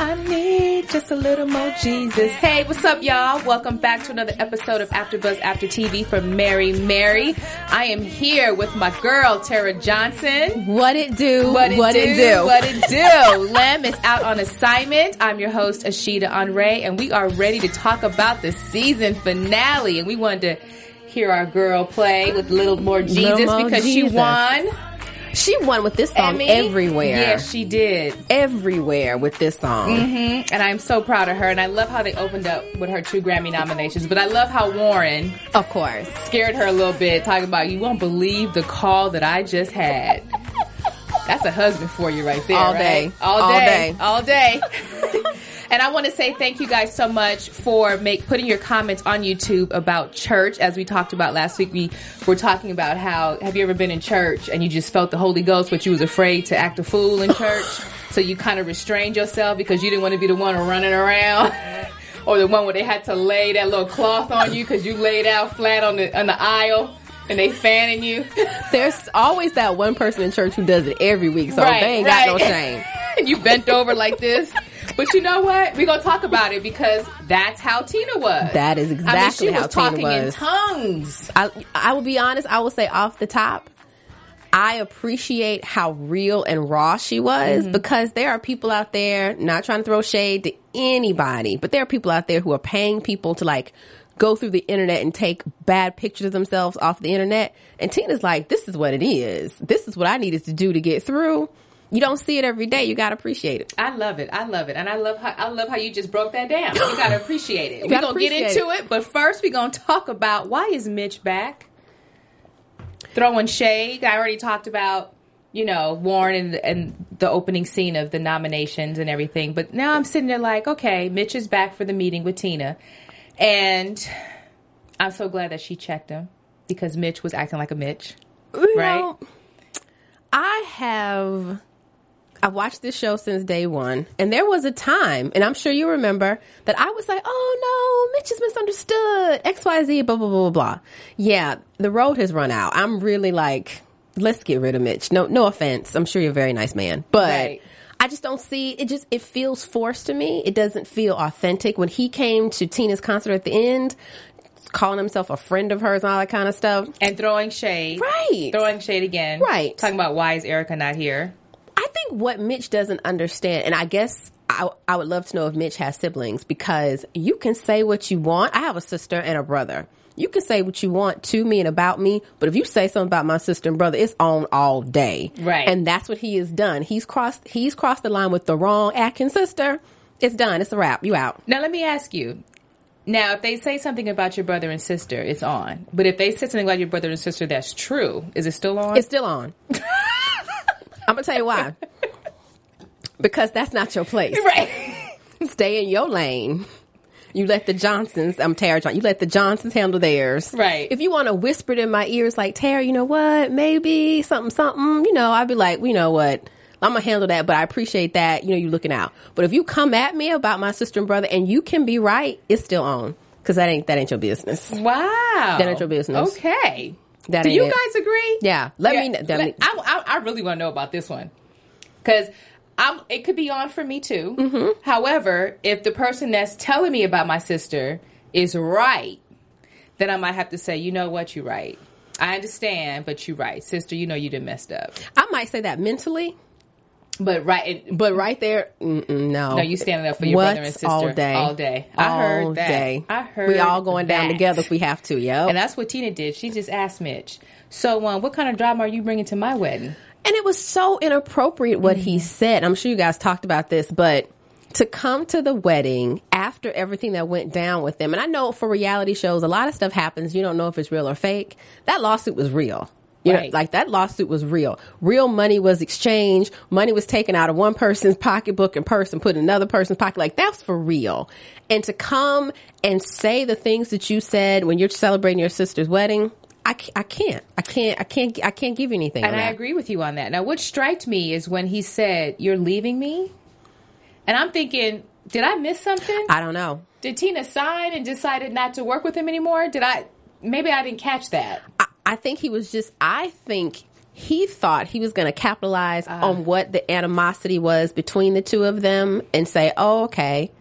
I need just a little more Jesus. Hey, what's up, y'all? Welcome back to another episode of AfterBuzz After TV for Mary Mary. I am here with my girl Tara Johnson. What it do? What it, do, it do? What it do? Lem is out on assignment. I'm your host Ashita Andre, and we are ready to talk about the season finale. And we wanted to hear our girl play with a little more Jesus Little more because Jesus. she won. She won with this song Emmy. everywhere. Yeah, she did. everywhere with this song. Mm-hmm. And I'm so proud of her. And I love how they opened up with her two Grammy nominations. But I love how Warren Of course. scared her a little bit, talking about, you won't believe the call that I just had. That's a husband for you right there. All right? day. All day. All day. All day. And I want to say thank you guys so much for make putting your comments on YouTube about church. As we talked about last week, we were talking about how have you ever been in church and you just felt the Holy Ghost, but you was afraid to act a fool in church, so you kind of restrained yourself because you didn't want to be the one running around. Or the one where they had to lay that little cloth on you because you laid out flat on the on the aisle and they fanning you. There's always that one person in church who does it every week, so Right, they ain't got no shame. you bent over like this. But you know what? We're gonna talk about it because that's how Tina was. That is I mean, exactly she how was Tina talking in was. tongues. I, I will be honest, I will say off the top, I appreciate how real and raw she was Mm-hmm. because there are people out there not trying to throw shade to anybody, but there are people out there who are paying people to like go through the internet and take bad pictures of themselves off the internet. And Tina's like, this is what it is. This is what I needed to do to get through. You don't see it every day. You got to appreciate it. I love it. I love it, and I love how I love how you just broke that down. You gotta appreciate it. We're gonna get appreciate into it. but first we're gonna talk about why is Mitch back? Throwing shade. I already talked about you know Warren and, and the opening scene of the nominations and everything. But now I'm sitting there like, okay, Mitch is back for the meeting with Tina, and I'm so glad that she checked him because Mitch was acting like a Mitch. You Right. know, I have I've watched this show since day one, and there was a time, and I'm sure you remember that I was like, "Oh no, Mitch is misunderstood." X, Y, Z, blah blah blah blah blah. Yeah, the road has run out. I'm really like, let's get rid of Mitch. No, no offense. I'm sure you're a very nice man, but. Right. I just don't see it. Just it feels forced to me. It doesn't feel authentic. When he came to Tina's concert at the end, calling himself a friend of hers and all that kind of stuff, And throwing shade. Right. Throwing shade again. Right. Talking about why is Erica not here? I think what Mitch doesn't understand, and I guess I, I would love to know if Mitch has siblings because you can say what you want. I have a sister and a brother. You can say what you want to me and about me, but if you say something about my sister and brother, it's on all day. Right. And that's what he has done. He's crossed, he's crossed the line with the wrong acting sister. It's done. It's a wrap. You out. Now let me ask you. Now, if they say something about your brother and sister, it's on. But if they say something about your brother and sister that's true, is it still on? It's still on. I'm gonna tell you why. Because that's not your place. right. Stay in your lane. You let the Johnsons, I'm Tara John, you let the Johnsons handle theirs. Right. If you want to whisper it in my ears like, Tara, you know what, maybe something, something, you know, I'd be like, you know what, I'm gonna handle that, but I appreciate that, you know, you looking out. But if you come at me about my sister and brother and you can be right, it's still on. Cause that ain't, that ain't your business. Wow. That ain't your business. Okay. That Do you it. guys agree? Yeah. Let Yeah, me, let let- me, I, I, I really want to know about this one because I'm. It could be on for me too. Mm-hmm. However, if the person that's telling me about my sister is right, then I might have to say, you know what, you're right. I understand, but you're right, sister. You know you done messed up. I might say that mentally, But right, but right there, no. no, you standing up for your brother and sister all day, All day. I all heard that. day. I heard. we all going down together if we have to. Yo, And that's what Tina did. She just asked Mitch. So, um, what kind of drama are you bringing to my wedding? And it was so inappropriate what he said. I'm sure you guys talked about this, but to come to the wedding after everything that went down with them, and I know for reality shows, a lot of stuff happens. You don't know if it's real or fake. That lawsuit was real. You Right. know, like that lawsuit was real. Real money was exchanged. Money was taken out of one person's pocketbook and purse and put in another person's pocket. Like that's for real. And to come and say the things that you said when you're celebrating your sister's wedding, I, I can't. I can't. I can't. I can't give you anything. And I that. agree with you on that. Now, what striked me is when he said, You're leaving me? And I'm thinking, Did I miss something? I don't know. Did Tina sign and decided not to work with him anymore? Did I? Maybe I didn't catch that. I, think he was just. I think he thought he was going to capitalize ah. on what the animosity was between the two of them and say, "Oh, okay.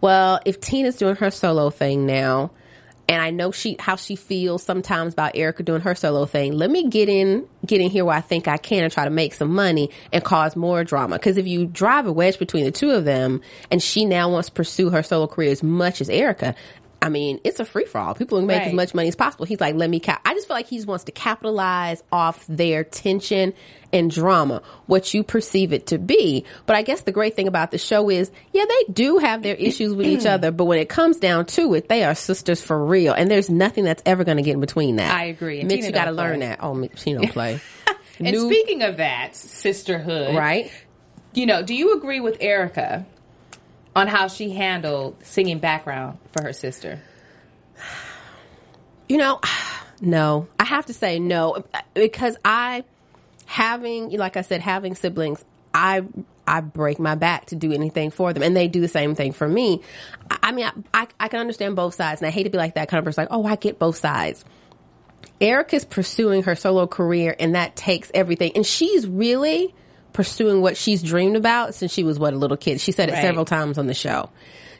Well, if Tina's doing her solo thing now, and I know she how she feels sometimes about Erica doing her solo thing, let me get in get in here where I think I can and try to make some money and cause more drama. Because if you drive a wedge between the two of them, and she now wants to pursue her solo career as much as Erica." I mean, it's a free for all. People can make as much money as possible. He's like, let me cap. I just feel like he wants to capitalize off their tension and drama, what you perceive it to be. But I guess the great thing about the show is, yeah, they do have their issues with each other, but when it comes down to it, they are sisters for real. And there's nothing that's ever going to get in between that. I agree. And Mitch, Tina you got to learn play. that. Oh, Mitch, she don't play. And New- speaking of that, sisterhood, right? You know, do you agree with Erica on how she handled singing background for her sister? You know, no. I have to say no because I having like I said having siblings, I I break my back to do anything for them and they do the same thing for me. I, I mean, I, I I can understand both sides and I hate to be like that kind of person like, "Oh, I get both sides." Erica's pursuing her solo career and that takes everything and she's really pursuing what she's dreamed about since she was what a little kid. She said it Right. several times on the show.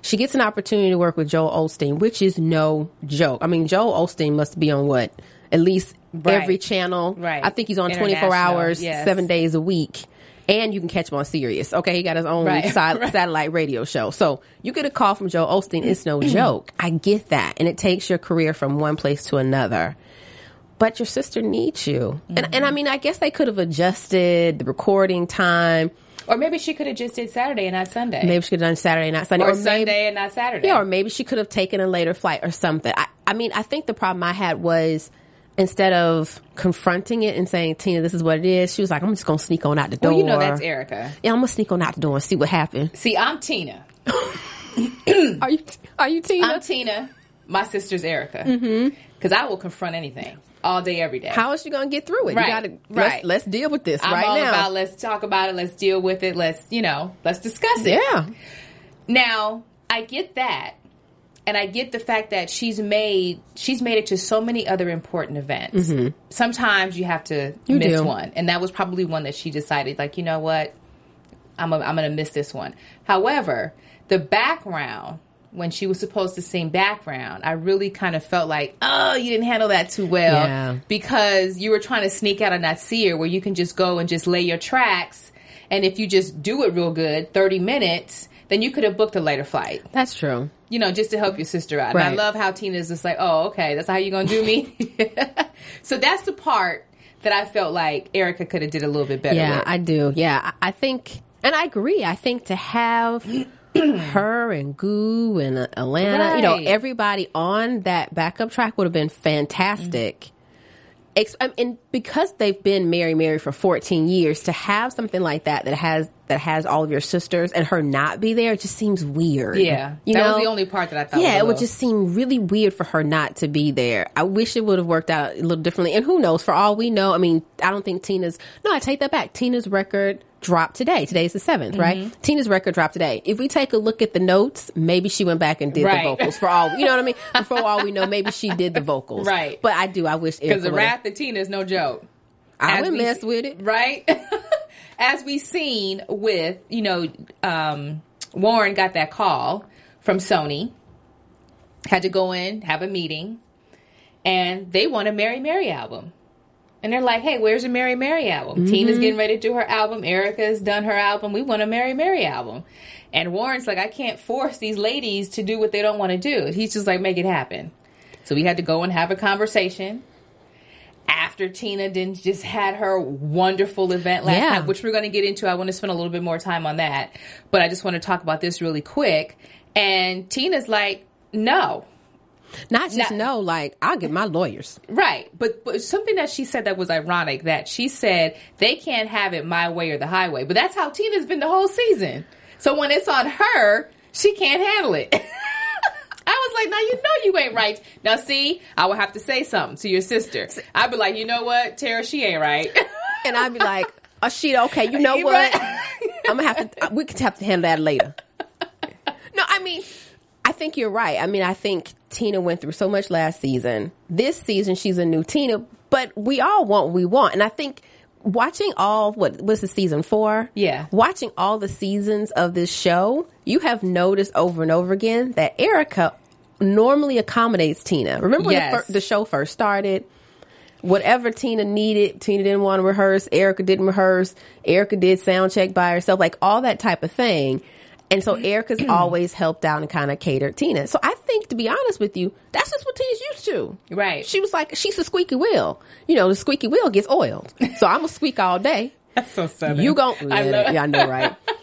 She gets an opportunity to work with Joel Osteen, which is no joke. I mean, Joel Osteen must be on what? At least Right. every channel. Right. I think he's on 24 hours, yes. seven days a week. And you can catch him on Sirius. Okay, he got his own Right, side, satellite radio show. So you get a call from Joel Osteen. It's no joke. I get that. And it takes your career from one place to another but your sister needs you. And, and I mm-hmm. mean, I guess they could have adjusted the recording time. Or maybe she could have just did Saturday and not Sunday. Maybe she could have done Saturday, and not Sunday. or, maybe, Sunday and not Saturday. Yeah, or maybe she could have taken a later flight or something. I, I mean, I think the problem I had was instead of confronting it and saying, Tina, this is what it is, she was like, I'm just going to sneak on out the door. well, you know that's Erica. Yeah, I'm going to sneak on out the door and see what happens. See, I'm Tina. Are you, are you Tina? I'm Tina. My sister's Erica. Mm-hmm. Because I will confront anything all day, every day. How is she going to get through it? Right, You gotta, right. Let's, let's deal with this I'm right all now. about let's talk about it, let's deal with it, let's, you know, let's discuss it. yeah. Now, I get that. And I get the fact that she's made she's made it to so many other important events. Sometimes you have to Mm-hmm. You miss do. one, and that was probably one that she decided, like, you know what, I'm a, I'm going to miss this one. However, the background when she was supposed to sing background, I really kind of felt like, oh, you didn't handle that too well Yeah. because you were trying to sneak out and not see her, where you can just go and just lay your tracks, and if you just do it real good, thirty minutes, then you could have booked a later flight That's true. you know, just to help your sister out. And I love how Tina's just like, oh, okay, that's how you're gonna do me. so that's the part that I felt like Erica could have did a little bit better. Yeah, with. I do. Yeah, I think, and I agree. I think to have her and Goo and uh, Alana, you know, everybody on that backup track would have been fantastic. Ex- I and because they've been Mary Mary for 14 years, to have something like that that has that has all of your sisters and her not be there, it just seems weird. yeah, you that know, was the only part that I thought. yeah, it would just seem really weird for her not to be there. I wish it would have worked out a little differently. And who knows? For all we know, I mean, I don't think Tina's. No, I take that back. Tina's record dropped today. Today is the 7th, right? Mm-hmm. Tina's record dropped today. If we take a look at the notes, maybe she went back and did Right. the vocals. For all you know what I mean. For all we know, maybe she did the vocals. Right. But I do. I wish because the wrath of Tina is no joke. I As would mess see- with it. right? As we seen with you know, um, Warren got that call from Sony, had to go in have a meeting, and they want a Mary Mary album. And they're like, hey, where's the Mary Mary album? Tina's mm-hmm. getting ready to do her album. Erica's done her album. We want a Mary Mary album. And Warren's like, I can't force these ladies to do what they don't want to do. He's just like, make it happen. So we had to go and have a conversation. after Tina didn't just had her wonderful event last Yeah. night, which we're going to get into. I want to spend a little bit more time on that, but I just want to talk about this really quick. And Tina's like, no, Not just Not- no, like I'll get my lawyers. Right, but, but something that she said that was ironic that she said they can't have it my way or the highway, but that's how Tina's been the whole season. So when it's on her, she can't handle it. I was like, now you know you ain't right. Now see, I would have to say something to your sister. I'd be like, you know what, Tara, she ain't right. And I'd be like, oh shit, okay, you know what? I'm gonna have to uh, we could have to handle that later. No, I mean I think you're right. I mean, I think Tina went through so much last season. This season she's a new Tina, but we all want what we want. And I think watching all what was the season four? Yeah. Watching all the seasons of this show, you have noticed over and over again that Erica normally accommodates Tina. Remember when Yes. the, fir- the show first started? whatever Tina needed, Tina didn't want to rehearse, Erica didn't rehearse, Erica did sound check by herself, like all that type of thing. And so mm-hmm. Erica's always helped out and kind of catered Tina. So I think, to be honest with you, that's just what Tina's used to. Right. She was like, she's a squeaky wheel. You know, the squeaky wheel gets oiled. So I'm going to squeak all day. That's so southern. You gon' I love yeah, I know, right?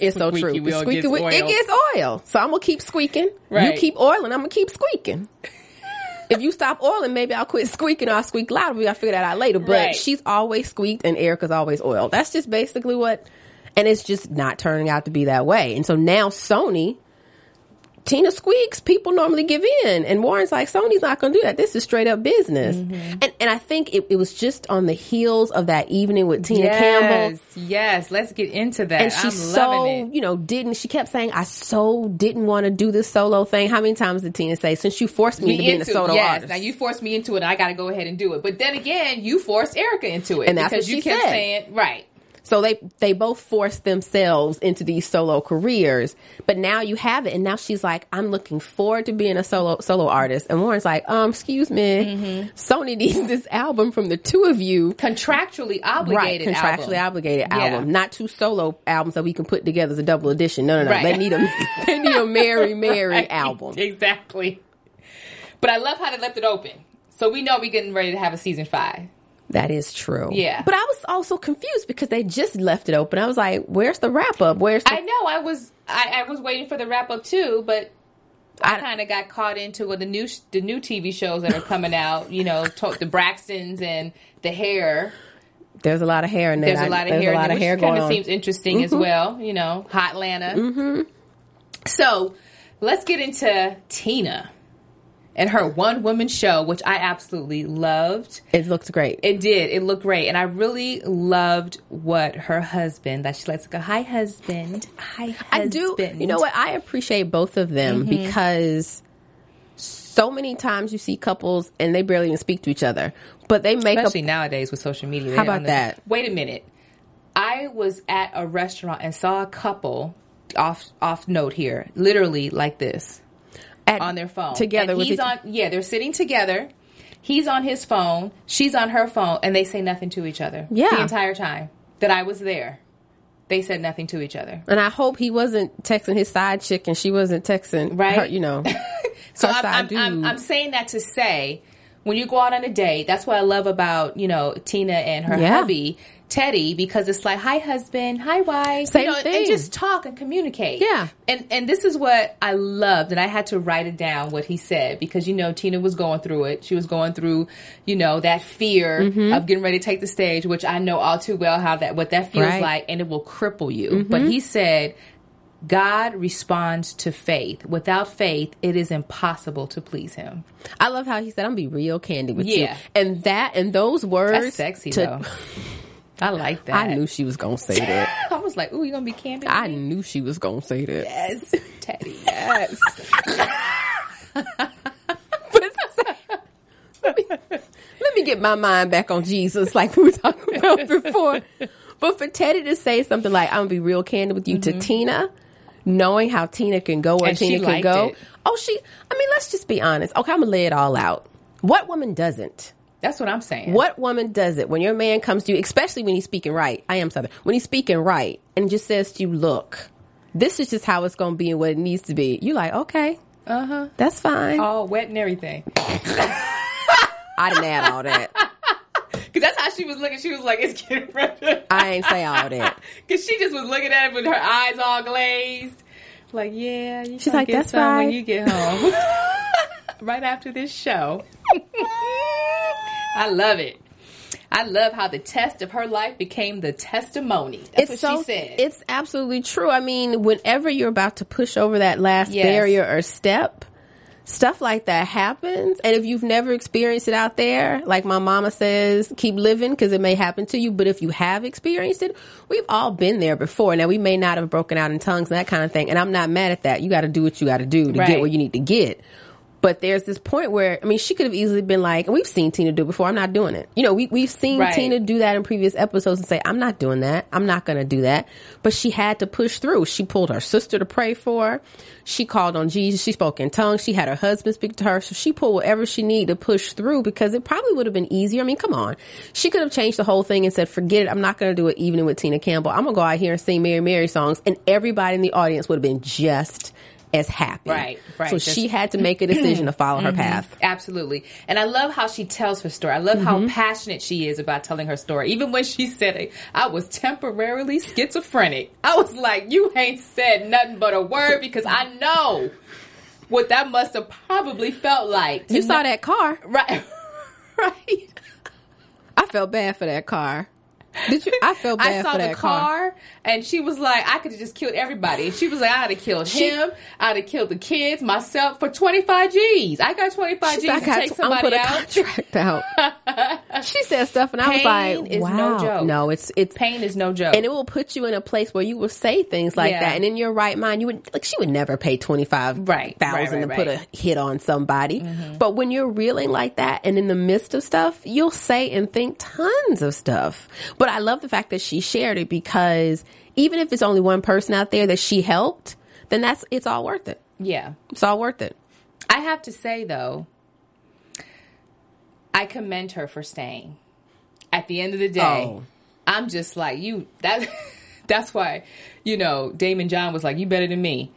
It's so true. The wheel squeaky gets wheel, it gets oil. So I'm gonna keep squeaking. You keep oiling, I'm gonna keep squeaking. if you stop oiling, maybe I'll quit squeaking or I'll squeak louder. We gotta figure that out later. But Right. she's always squeaked and Erica's always oiled. That's just basically what and it's just not turning out to be that way. And so now Sony Tina squeaks, people normally give in. And Warren's like, Sony's not going to do that. This is straight up business. Mm-hmm. And, and I think it, it was just on the heels of that evening with Tina Campbell Yes, yes. Let's get into that. and she I'm so loving it. you know didn't she kept saying i so didn't want to do this solo thing how many times did tina say since you forced me, to be in a into- solo yes, artist Now you forced me into it. I got to go ahead and do it. But then again, you forced Erica into it And that's because what you she kept said. saying right. So they they both forced themselves into these solo careers but now you have it and now she's like i'm looking forward to being a solo solo artist and warren's like um excuse me Mm-hmm. sony needs this album from the two of you Contractually Right, obligated. contractually album. obligated Yeah. album, not two solo albums that we can put together as a double edition. No, no, no. Right. They need a they need a Mary Mary Right. album. Exactly. But I love how they left it open. So we know we're getting ready to have a season five. That is true. Yeah. But I was also confused because they just left it open. I was like, where's the wrap up? Where's the I know I was I, I was waiting for the wrap up too, but I I- kind of got caught into what the new the new TV shows that are coming out. You know, to, the Braxtons and the hair. there's a lot of hair in there. There's a lot of hair, a lot in of there, hair kind of seems interesting as well. You know, Hot Atlanta. Mm-hmm. So let's get into Tina and her one woman show, which I absolutely loved. it looked great. It did. It looked great, and I really loved what her husband. That she lets go. Hi, husband. Hi, husband. I do. You know what? I appreciate both of them Mm-hmm. because so many times you see couples and they barely even speak to each other, but they make up Especially up. nowadays with social media. How about the- that? Wait a minute. I was at a restaurant and saw a couple. Off off note here, literally like this. At, on their phone together And with he's on yeah they're sitting together he's on his phone she's on her phone and they say nothing to each other Yeah. the entire time that i was there they said nothing to each other And I hope he wasn't texting his side chick and she wasn't texting Right. her, you know. so I'm, I'm, I'm. I'm saying that to say when you go out on a date that's what i love about you know tina and her Yeah. hubby teddy because it's like hi husband hi wife Same you know, thing. and just talk and communicate Yeah. and and this is what i loved and i had to write it down what he said because you know tina was going through it she was going through you know that fear Mm-hmm. of getting ready to take the stage which i know all too well how that what that feels Right. Mm-hmm. like and it will cripple you but he said God responds to faith. Without faith, it is impossible to please him. I love how he said, "I'm gonna be real candid with you," and that and those words. That's sexy to- though. I like that. I knew she was gonna say that. I was like, "Ooh, you gonna be candid?" I me? knew she was gonna say that. yes, Teddy. Yes. Let me get my mind back on Jesus, like we were talking about before. But for Teddy to say something like, "I'm gonna be real candid with you" to mm-hmm. Tina, knowing how Tina can go where And she Tina can go. it. Oh, she. I mean, let's just be honest. Okay, I'm gonna lay it all out. What woman doesn't? That's what I'm saying. What woman does it when your man comes to you, especially when he's speaking right? I am Southern. When he's speaking right and just says to you, look, this is just how it's going to be and what it needs to be. You like, okay, Uh huh. that's fine. All wet and everything. I didn't add all that. Because that's how she was looking. She was like, it's getting ready. I ain't say all that. Because she just was looking at it with her eyes all glazed. Like, yeah, you She's like, "That's some when you get home. right after this show. I love it. I love how the test of her life became the testimony. That's what so, she said. It's absolutely true. I mean, whenever you're about to push over that last Yes. barrier or step, stuff like that happens. And if you've never experienced it out there, like my mama says, keep living because it may happen to you. But if you have experienced it, we've all been there before. Now we may not have broken out in tongues and that kind of thing. And I'm not mad at that. You got to do what you got to do to Right. get where you need to get. But there's this point where, I mean, she could have easily been like, and we've seen Tina do it before, I'm not doing it. You know, we, we've seen Right. Tina do that in previous episodes and say, I'm not doing that. I'm not going to do that. But she had to push through. She pulled her sister to pray for her. She called on Jesus. She spoke in tongues. She had her husband speak to her. So she pulled whatever she needed to push through because it probably would have been easier. I mean, come on. She could have changed the whole thing and said, forget it. I'm not going to do it evening with Tina Campbell. I'm going to go out here and sing Mary Mary songs and everybody in the audience would have been just as happy. Right, right. So she had to make a decision to follow her mm-hmm. path. Absolutely. And I love how she tells her story. I love how mm-hmm. passionate she is about telling her story. Even when she said it, I was temporarily schizophrenic. I was like, you ain't said nothing but a word because I know what that must have probably felt like. You saw know- that car. Right. right. I felt bad for that car. Did you? I felt bad I saw for the that car, and she was like, I could have just killed everybody. She was like, I'd have killed She- him. I'd have killed the kids, myself for 25 G's. I got 25 G's I to take to- somebody put out. contract out. she said stuff, and I was Pain like, is "Wow, no joke. no, it's it's Pain is no joke. and it will put you in a place where you will say things like Yeah. that, and in your right mind, you would like she would never pay twenty five Right, thousand right, to right, put right. Mm-hmm. a hit on somebody. But when you're reeling like that, and in the midst of stuff, you'll say and think tons of stuff. But I love the fact that she shared it because even if it's only one person out there that she helped, then that's it's all worth it. yeah. It's all worth it. I have to say though, I commend her for staying. At the end of the day, Oh. I'm just like you. That that's why you know Damon John was like, "You better than me,"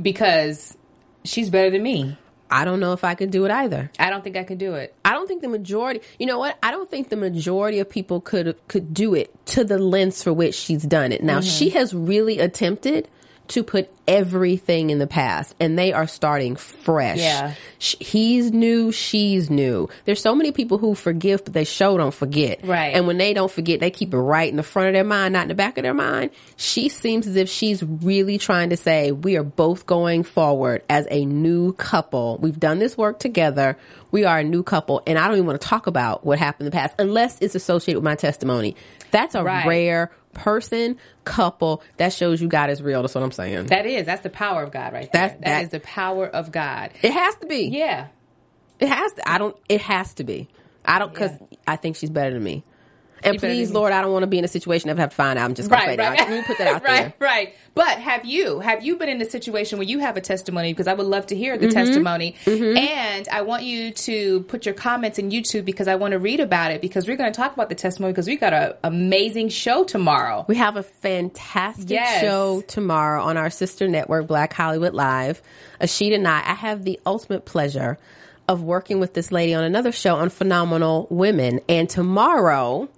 because she's better than me. I don't know if I could do it either. I don't think I could do it. I don't think the majority. You know what? I don't think the majority of people could could do it to the lengths for which she's done it. Now mm-hmm. she has really attempted to put everything in the past, and they are starting fresh. Yeah. He's new, she's new. There's so many people who forgive, but they show don't forget. Right. And when they don't forget, they keep it right in the front of their mind, not in the back of their mind. She seems as if she's really trying to say, we are both going forward as a new couple. We've done this work together. We are a new couple. And I don't even want to talk about what happened in the past unless it's associated with my testimony. That's a Right. rare person, couple. That shows you God is real. That's what I'm saying. That is that's the power of God right there. That's- that that- is the power of God. it has to be. Yeah. It has to. I don't. It has to be. I don't because Yeah. I think she's better than me. And better please. Lord, I don't want to be in a situation I've to find out. I'm just Right, that. right. Let me put that out right, there. right. But have you have you been in a situation where you have a testimony? Because I would love to hear Mm-hmm. the testimony, and I want you to put your comments in YouTube because I want to read about it. Because we're going to talk about the testimony because we got an amazing show tomorrow. We have a fantastic Yes. show tomorrow on our sister network, Black Hollywood Live. Ashita and I, I have the ultimate pleasure of working with this lady on another show on Phenomenal Women. And tomorrow,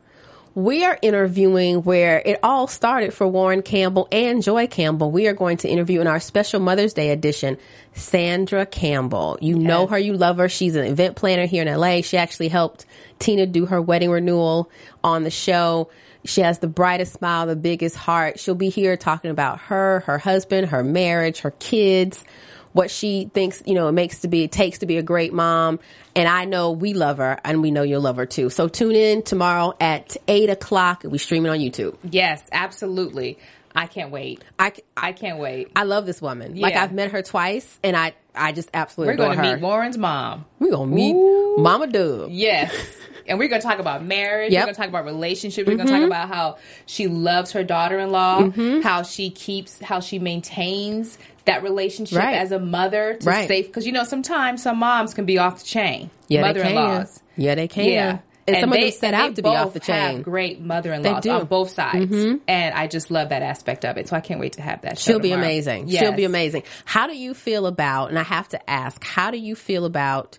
we are interviewing where it all started for Warren Campbell and Joy Campbell. We are going to interview in our special Mother's Day edition, Sandra Campbell. You know her, you love her. She's an event planner here in LA. She actually helped Tina do her wedding renewal on the show. She has the brightest smile, the biggest heart. She'll be here talking about her, her husband, her marriage, her kids, what she thinks, you know, it makes to be, it takes to be a great mom. And I know we love her and we know you'll love her too. So tune in tomorrow at eight o'clock. We stream it on YouTube. Yes, absolutely. I can't wait. I, I can't wait. I love this woman. Like I've met her twice and I, I just absolutely. We're gonna her. meet Warren's mom. We're going to meet Mama Dub. Yes. And we're going to talk about marriage. Yep. We're going to talk about relationships. We're going to talk about how she loves her daughter-in-law, how she keeps, how she maintains that relationship Right. as a mother to Right. safe. Because you know, sometimes some moms can be off the chain. Yeah, mother-in-laws. Yeah, they can. Yeah. And, some of them set and out to be off the chain. Have great mother-in-laws They. Mm-hmm. on both sides, and I just love that aspect of it. So I can't wait to have that. She'll be amazing. Yes. She'll be amazing. How do you feel about, and I have to ask, how do you feel about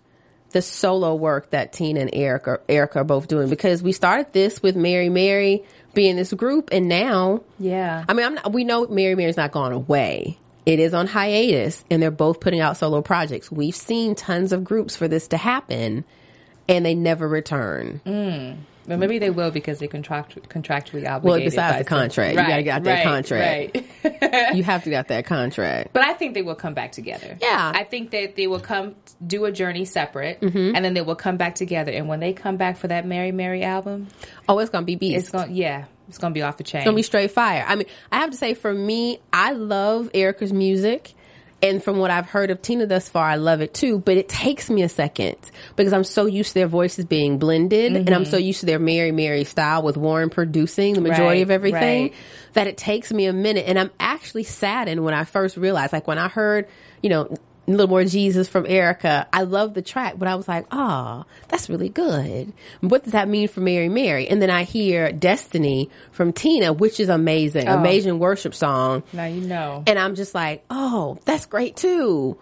the solo work that Tina and Erica, Erica are both doing because we started this with Mary Mary being this group and now, Yeah. I mean, I'm not, we know Mary Mary's not gone away. It is on hiatus and they're both putting out solo projects. We've seen tons of groups for this to happen and they never return. Mm. But maybe they will because they contract contractually obligated. Well, besides the contract. You gotta get out that contract. Right. you have to get that contract. But I think they will come back together. Yeah. I think that they will come do a journey separate, Mm-hmm. and then they will come back together. And when they come back for that Mary Mary album, Oh, it's gonna be beast. it's going to yeah, it's going to be off the chain. It's gonna be straight fire. I mean, I have to say, for me, I love Erica's music. And from what I've heard of Tina thus far, I love it too. But it takes me a second because I'm so used to their voices being blended and I'm so mm-hmm. used to their Mary Mary style with Warren producing the majority Right, of everything right. that it takes me a minute. And I'm actually saddened when I first realized, like when I heard, you know, a little more Jesus from Erica. I love the track, but I was like, oh, that's really good. What does that mean for Mary Mary? And then I hear Destiny from Tina, which is amazing, oh. amazing worship song. now you know. And I'm just like, oh, that's great too.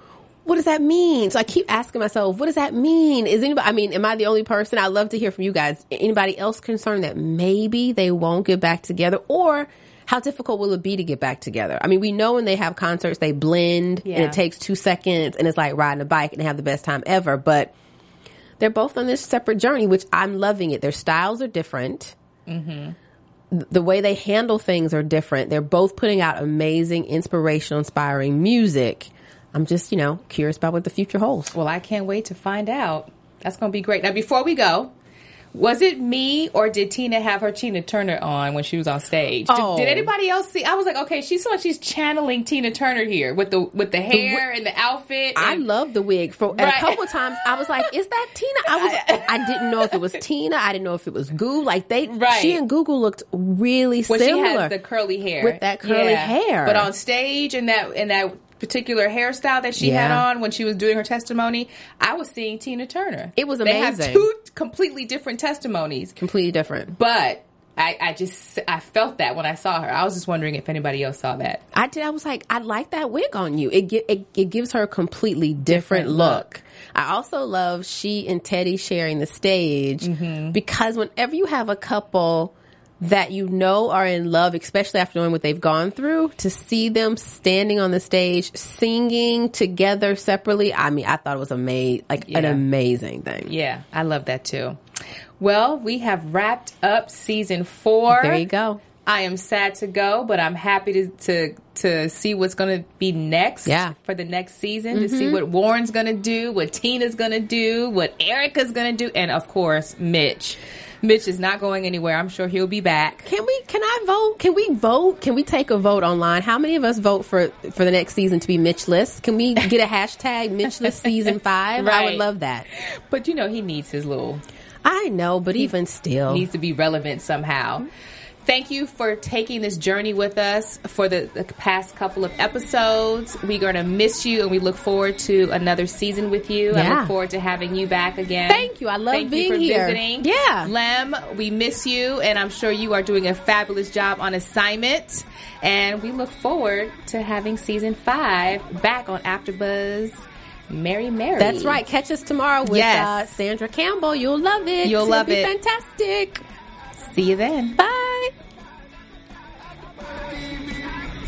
What does that mean? So I keep asking myself, what does that mean? Is anybody, I mean, am I the only person? I'd love to hear from you guys. Anybody else concerned that maybe they won't get back together or how difficult will it be to get back together? I mean, we know when they have concerts, they blend and it takes two seconds and it's like riding a bike and they have the best time ever, but they're both on this separate journey, which I'm loving it. Their styles are different. Mm-hmm. The way they handle things are different. They're both putting out amazing, inspirational, inspiring music. I'm just, you know, curious about what the future holds. Well, I can't wait to find out. That's going to be great. Now, before we go, was it me or did Tina have her Tina Turner on when she was on stage? Did- Oh. Did, anybody else see? I was like, okay, she's she's channeling Tina Turner here with the with the hair and the outfit. I love the wig. For Right. a couple times, I was like, "Is that Tina?" I was, I didn't know if it was Tina. I didn't know if it was Goo. Like they, Right. she and Goo looked really she similar. has the curly hair With that curly hair. but on stage and that and that particular hairstyle that she had on when she was doing her testimony, I was seeing Tina Turner. It was amazing. two completely different testimonies, completely different. but. I, I just I felt that when I saw her. I was just wondering if anybody else saw that. I did. I was like, I like that wig on you. It gi- it, it gives her a completely different, Different look. look. I also love she and Teddy sharing the stage Mm-hmm. because whenever you have a couple that you know are in love, especially after knowing what they've gone through, to see them standing on the stage singing together separately, I mean, I thought it was amazing, like an amazing thing. Yeah, I love that too. Well, we have wrapped up season four. There you go. I am sad to go, but I'm happy to to, to see what's going to be next. Yeah. for the next season to see mm-hmm. what Warren's going to do, what Tina's going to do, what Erica's going to do, and of course Mitch. Mitch is not going anywhere. I'm sure he'll be back. Can we? Can I vote? Can we vote? Can we take a vote online? How many of us vote for for the next season to be Mitchless? Can we get a hashtag Mitchless season five? I would love that. But you know he needs his little I know, but even still, needs to be relevant somehow. Thank you for taking this journey with us for the, the past couple of episodes. We're going to miss you and we look forward to another season with you. I look forward to having you back again. Thank you. I love Thank being you for here. visiting. Yeah. Lem, we miss you and I'm sure you are doing a fabulous job on assignment. And we look forward to having season five back on AfterBuzz Mary Mary. that's right. Catch us tomorrow with Yes. uh, Sandra Campbell. You'll love it. You'll It'll love be it. Fantastic. See you then. Bye.